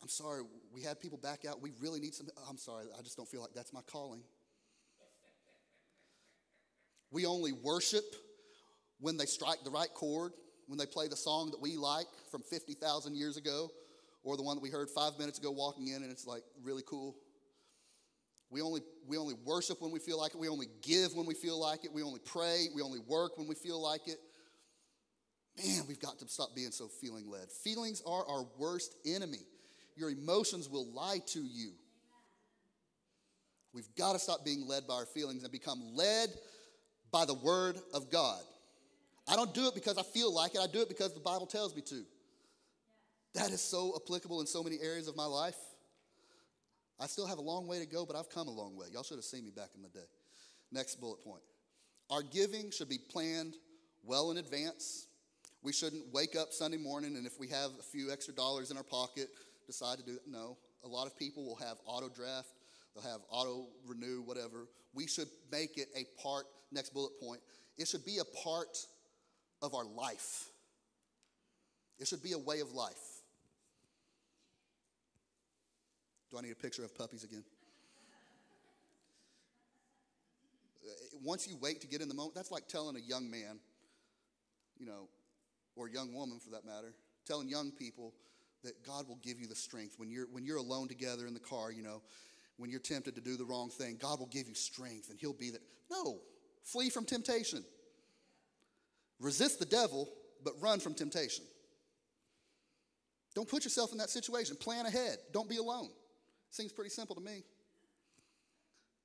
I'm sorry, we had people back out. We really need some. I'm sorry, I just don't feel like that's my calling. We only worship when they strike the right chord, when they play the song that we like from 50,000 years ago, or the one that we heard five minutes ago walking in and it's like really cool. We only, we only worship when we feel like it. We only give when we feel like it. We only pray. We only work when we feel like it. Man, we've got to stop being so feeling led. Feelings are our worst enemy. Your emotions will lie to you. We've got to stop being led by our feelings and become led by the Word of God. I don't do it because I feel like it, I do it because the Bible tells me to. That is so applicable in so many areas of my life. I still have a long way to go, but I've come a long way. Y'all should have seen me back in the day. Next bullet point. Our giving should be planned well in advance. We shouldn't wake up Sunday morning and if we have a few extra dollars in our pocket, decide to do it. No. A lot of people will have auto draft, they'll have auto renew, whatever. We should make it a part, next bullet point, it should be a part of our life. It should be a way of life. Do I need a picture of puppies again? Uh, once you wait to get in the moment, that's like telling a young man, you know, or a young woman for that matter, telling young people that God will give you the strength when you're when you're alone together in the car, you know, when you're tempted to do the wrong thing, God will give you strength and he'll be there. No, flee from temptation. Resist the devil, but run from temptation. Don't put yourself in that situation. Plan ahead. Don't be alone. Seems pretty simple to me.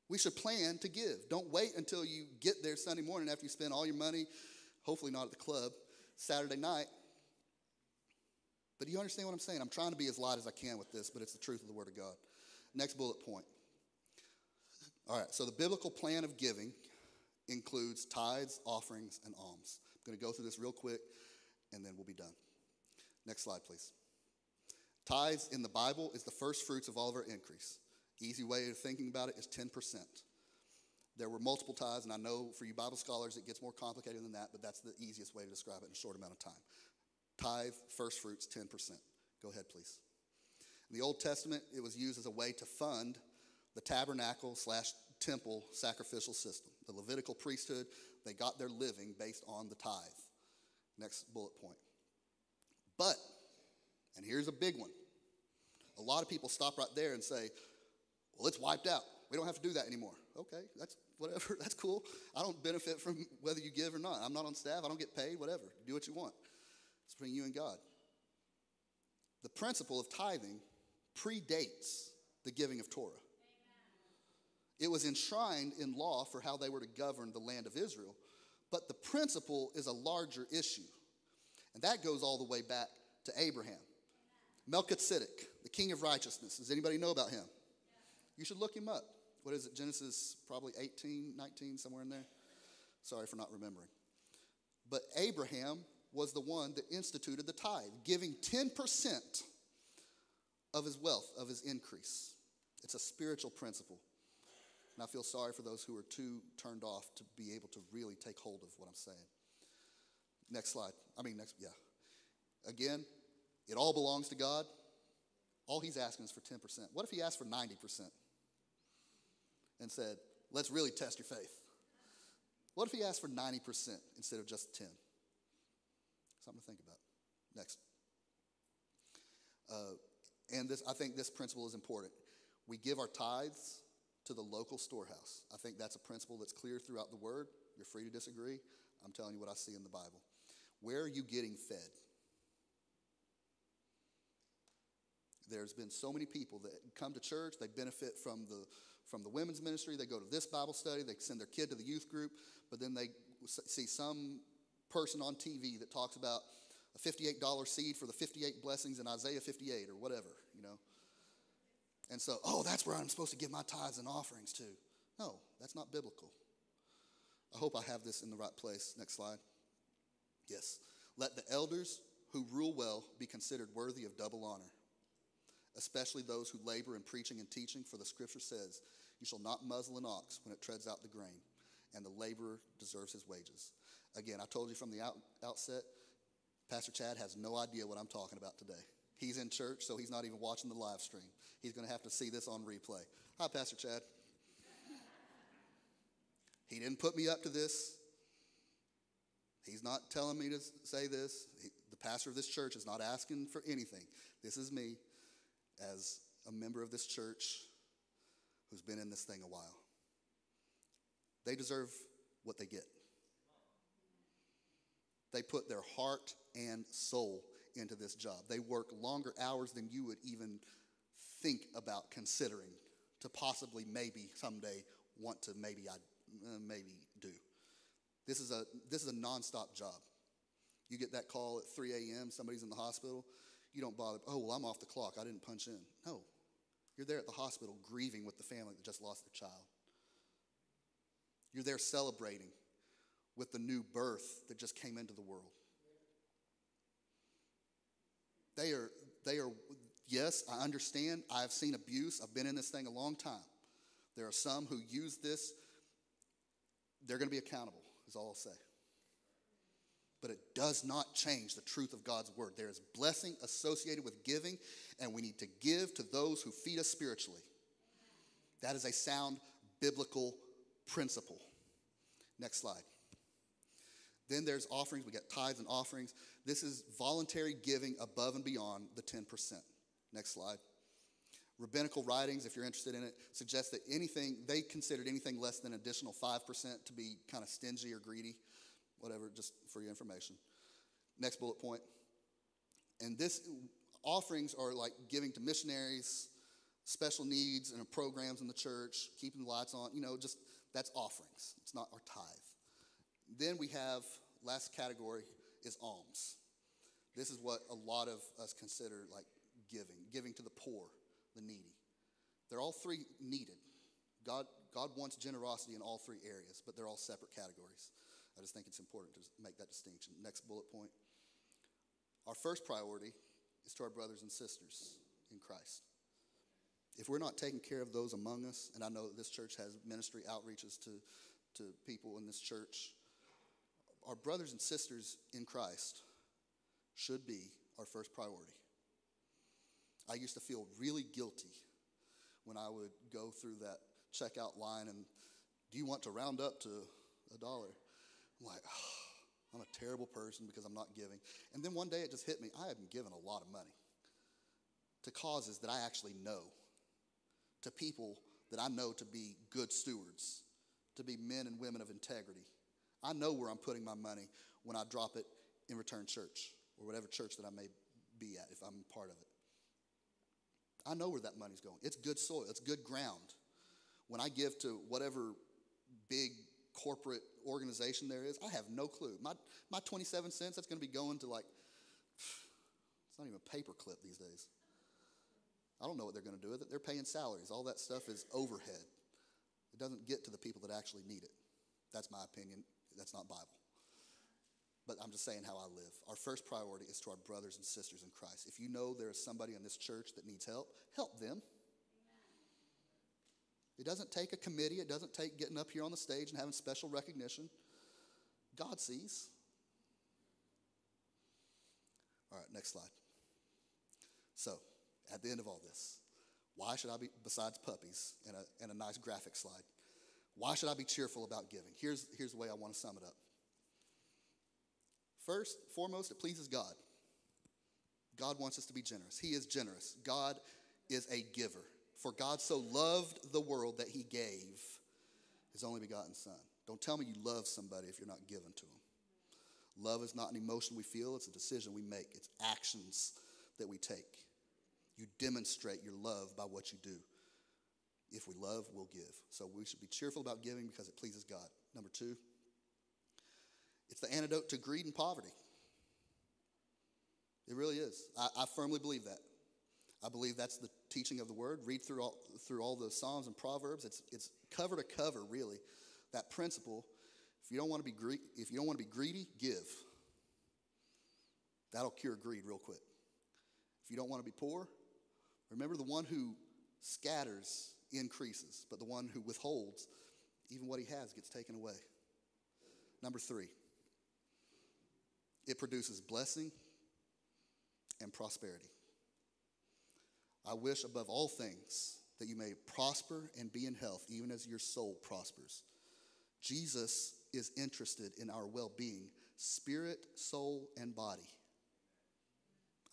We should plan to give. Don't wait until you get there Sunday morning after you spend all your money, hopefully not at the club, Saturday night. But do you understand what I'm saying? I'm trying to be as light as I can with this, but it's the truth of the Word of God. Next bullet point. All right, so the biblical plan of giving includes tithes, offerings, and alms. I'm going to go through this real quick and then we'll be done. Next slide, please. Tithes in the Bible is the first fruits of all of our increase. Easy way of thinking about it is 10%. There were multiple tithes, and I know for you Bible scholars it gets more complicated than that, but that's the easiest way to describe it in a short amount of time. Tithe, first fruits, 10%. Go ahead, please. In the Old Testament, it was used as a way to fund the tabernacle slash temple sacrificial system. The Levitical priesthood, they got their living based on the tithe. Next bullet point. But, and here's a big one. A lot of people stop right there and say, well, it's wiped out. We don't have to do that anymore. Okay, that's whatever. That's cool. I don't benefit from whether you give or not. I'm not on staff. I don't get paid, whatever. Do what you want. It's between you and God. The principle of tithing predates the giving of Torah. It was enshrined in law for how they were to govern the land of Israel, but the principle is a larger issue. And that goes all the way back to Abraham. Melchizedek, the king of righteousness. Does anybody know about him? You should look him up. What is it? Genesis probably 18, 19, somewhere in there? Sorry for not remembering. But Abraham was the one that instituted the tithe, giving 10% of his wealth, of his increase. It's a spiritual principle. And I feel sorry for those who are too turned off to be able to really take hold of what I'm saying. Next slide. I mean, next, yeah. Again, it all belongs to God. All he's asking is for 10%. What if he asked for 90% and said, let's really test your faith? What if he asked for 90% instead of just 10? Something to think about. Next. Uh, and this, I think this principle is important. We give our tithes to the local storehouse. I think that's a principle that's clear throughout the word. You're free to disagree. I'm telling you what I see in the Bible. Where are you getting fed? There's been so many people that come to church, they benefit from the from the women's ministry, they go to this Bible study, they send their kid to the youth group, but then they see some person on TV that talks about a $58 seed for the 58 blessings in Isaiah 58 or whatever, you know. And so, oh, that's where I'm supposed to give my tithes and offerings to. No, that's not biblical. I hope I have this in the right place. Next slide. Yes. Let the elders who rule well be considered worthy of double honor, especially those who labor in preaching and teaching, for the scripture says, You shall not muzzle an ox when it treads out the grain, and the laborer deserves his wages. Again, I told you from the out, outset, Pastor Chad has no idea what I'm talking about today. He's in church, so he's not even watching the live stream. He's going to have to see this on replay. Hi, Pastor Chad. He didn't put me up to this. He's not telling me to say this. He, the pastor of this church is not asking for anything. This is me as a member of this church who's been in this thing a while. They deserve what they get. They put their heart and soul into this job. They work longer hours than you would even think about considering to possibly maybe someday want to maybe I uh, maybe do. This is a this is a nonstop job. You get that call at 3 a.m. Somebody's in the hospital. You don't bother. Oh well, I'm off the clock. I didn't punch in. No, you're there at the hospital grieving with the family that just lost their child. You're there celebrating with the new birth that just came into the world. They are, they are, yes, I understand. I've seen abuse. I've been in this thing a long time. There are some who use this. They're going to be accountable, is all I'll say. But it does not change the truth of God's word. There is blessing associated with giving, and we need to give to those who feed us spiritually. That is a sound biblical principle. Next slide. Then there's offerings. We got tithes and offerings. This is voluntary giving above and beyond the 10%. Next slide. Rabbinical writings, if you're interested in it, suggest that anything, they considered anything less than an additional 5% to be kind of stingy or greedy, whatever, just for your information. Next bullet point. And this offerings are like giving to missionaries, special needs and programs in the church, keeping the lights on, you know, just that's offerings. It's not our tithe. Then we have, last category is alms. This is what a lot of us consider like giving, giving to the poor, the needy. They're all three needed. God, God wants generosity in all three areas, but they're all separate categories. I just think it's important to make that distinction. Next bullet point. Our first priority is to our brothers and sisters in Christ. If we're not taking care of those among us, and I know this church has ministry outreaches to, to people in this church our brothers and sisters in Christ should be our first priority. I used to feel really guilty when I would go through that checkout line and do you want to round up to a dollar? I'm like, oh, I'm a terrible person because I'm not giving. And then one day it just hit me I have been given a lot of money to causes that I actually know, to people that I know to be good stewards, to be men and women of integrity. I know where I'm putting my money when I drop it in return church or whatever church that I may be at if I'm part of it. I know where that money's going. It's good soil, it's good ground. When I give to whatever big corporate organization there is, I have no clue. My, my 27 cents, that's going to be going to like, it's not even a paper clip these days. I don't know what they're going to do with it. They're paying salaries. All that stuff is overhead. It doesn't get to the people that actually need it. That's my opinion. That's not Bible. But I'm just saying how I live. Our first priority is to our brothers and sisters in Christ. If you know there is somebody in this church that needs help, help them. It doesn't take a committee, it doesn't take getting up here on the stage and having special recognition. God sees. All right, next slide. So, at the end of all this, why should I be, besides puppies and a, and a nice graphic slide, why should I be cheerful about giving? Here's, here's the way I want to sum it up. First, foremost, it pleases God. God wants us to be generous. He is generous. God is a giver. For God so loved the world that he gave his only begotten Son. Don't tell me you love somebody if you're not given to them. Love is not an emotion we feel, it's a decision we make, it's actions that we take. You demonstrate your love by what you do. If we love, we'll give. So we should be cheerful about giving because it pleases God. Number two, it's the antidote to greed and poverty. It really is. I, I firmly believe that. I believe that's the teaching of the word. Read through all, through all the Psalms and Proverbs. It's, it's cover to cover, really, that principle. If you don't want to be gre- if you don't want to be greedy, give. That'll cure greed real quick. If you don't want to be poor, remember the one who scatters increases, but the one who withholds, even what he has gets taken away. Number three, it produces blessing and prosperity. I wish above all things that you may prosper and be in health, even as your soul prospers. Jesus is interested in our well being, spirit, soul, and body.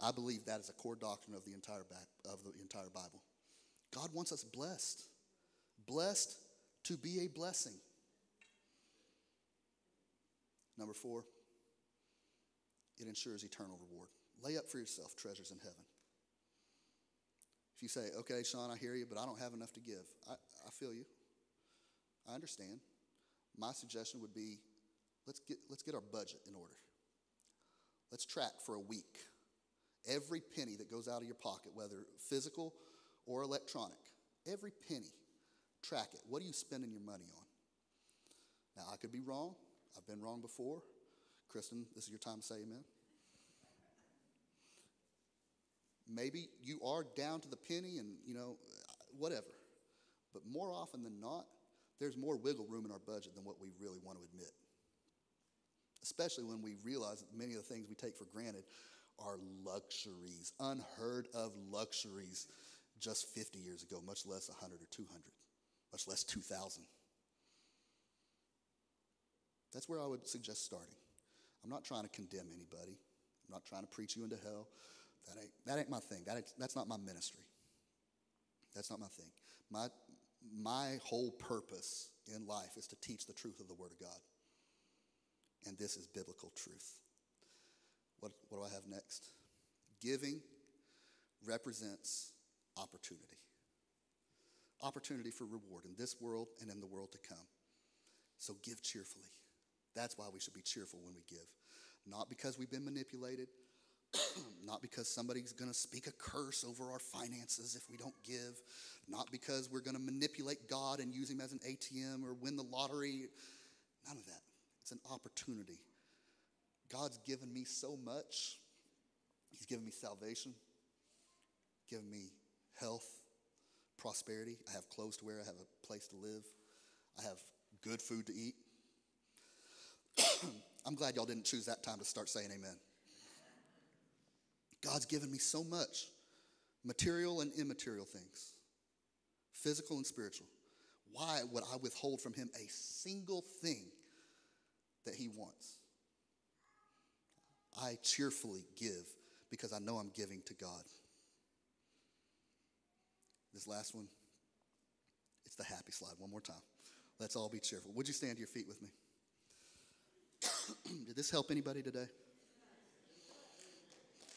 I believe that is a core doctrine of the entire, of the entire Bible. God wants us blessed, blessed to be a blessing. Number four, it ensures eternal reward. Lay up for yourself treasures in heaven. You say, okay, Sean, I hear you, but I don't have enough to give, I, I feel you. I understand. My suggestion would be let's get, let's get our budget in order. Let's track for a week every penny that goes out of your pocket, whether physical or electronic. Every penny, track it. What are you spending your money on? Now, I could be wrong. I've been wrong before. Kristen, this is your time to say amen. Maybe you are down to the penny and, you know, whatever. But more often than not, there's more wiggle room in our budget than what we really want to admit. Especially when we realize that many of the things we take for granted are luxuries, unheard of luxuries just 50 years ago, much less 100 or 200, much less 2,000. That's where I would suggest starting. I'm not trying to condemn anybody. I'm not trying to preach you into hell. That ain't, that ain't my thing. That ain't, that's not my ministry. That's not my thing. My, my whole purpose in life is to teach the truth of the Word of God. And this is biblical truth. What, what do I have next? Giving represents opportunity. Opportunity for reward in this world and in the world to come. So give cheerfully. That's why we should be cheerful when we give. Not because we've been manipulated, not because somebody's going to speak a curse over our finances if we don't give, not because we're going to manipulate God and use Him as an ATM or win the lottery. None of that. It's an opportunity. God's given me so much. He's given me salvation, given me health, prosperity. I have clothes to wear, I have a place to live, I have good food to eat. I'm glad y'all didn't choose that time to start saying amen. God's given me so much material and immaterial things, physical and spiritual. Why would I withhold from him a single thing that he wants? I cheerfully give because I know I'm giving to God. This last one, it's the happy slide. One more time. Let's all be cheerful. Would you stand to your feet with me? Did this help anybody today?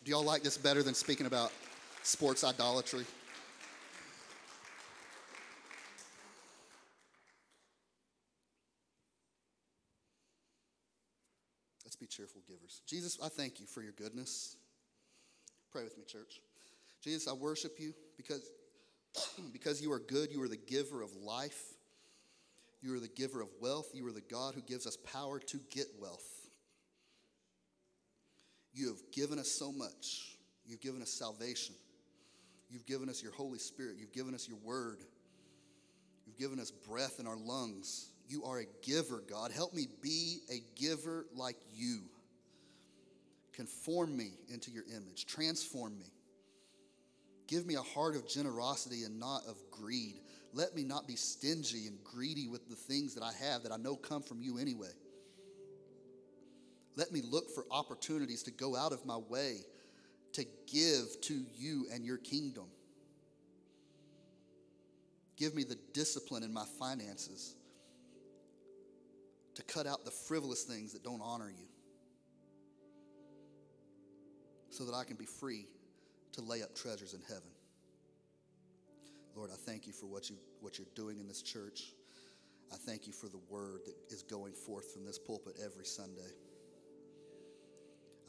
Do y'all like this better than speaking about sports idolatry? Let's be cheerful givers. Jesus, I thank you for your goodness. Pray with me, church. Jesus, I worship you because, because you are good. You are the giver of life. You are the giver of wealth. You are the God who gives us power to get wealth. You have given us so much. You've given us salvation. You've given us your Holy Spirit. You've given us your word. You've given us breath in our lungs. You are a giver, God. Help me be a giver like you. Conform me into your image, transform me. Give me a heart of generosity and not of greed. Let me not be stingy and greedy with the things that I have that I know come from you anyway. Let me look for opportunities to go out of my way to give to you and your kingdom. Give me the discipline in my finances to cut out the frivolous things that don't honor you so that I can be free to lay up treasures in heaven. Lord, I thank you for what, you, what you're doing in this church. I thank you for the word that is going forth from this pulpit every Sunday.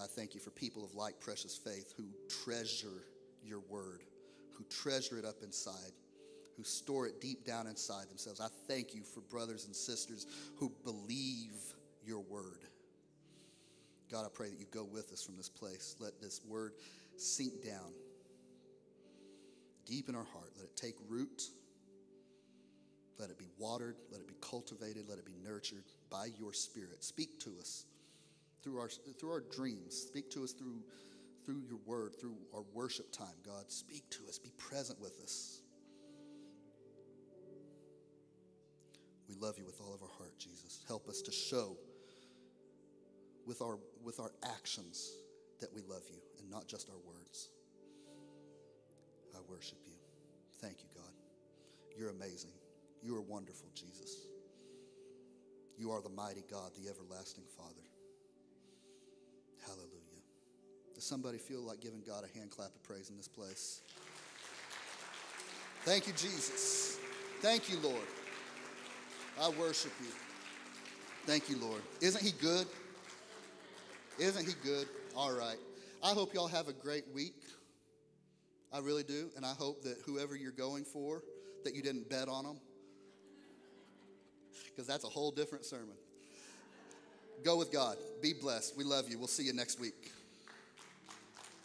I thank you for people of like precious faith who treasure your word, who treasure it up inside who store it deep down inside themselves. I thank you for brothers and sisters who believe your word. God, I pray that you go with us from this place. Let this word sink down deep in our heart. Let it take root. Let it be watered. Let it be cultivated. Let it be nurtured by your spirit. Speak to us through our, through our dreams. Speak to us through, through your word, through our worship time, God. Speak to us. Be present with us. We love you with all of our heart, Jesus. Help us to show with our, with our actions that we love you and not just our words. I worship you. Thank you, God. You're amazing. You are wonderful, Jesus. You are the mighty God, the everlasting Father. Does somebody feel like giving God a hand clap of praise in this place? Thank you, Jesus. Thank you, Lord. I worship you. Thank you, Lord. Isn't He good? Isn't He good? All right. I hope y'all have a great week. I really do. And I hope that whoever you're going for, that you didn't bet on them. Because that's a whole different sermon. Go with God. Be blessed. We love you. We'll see you next week.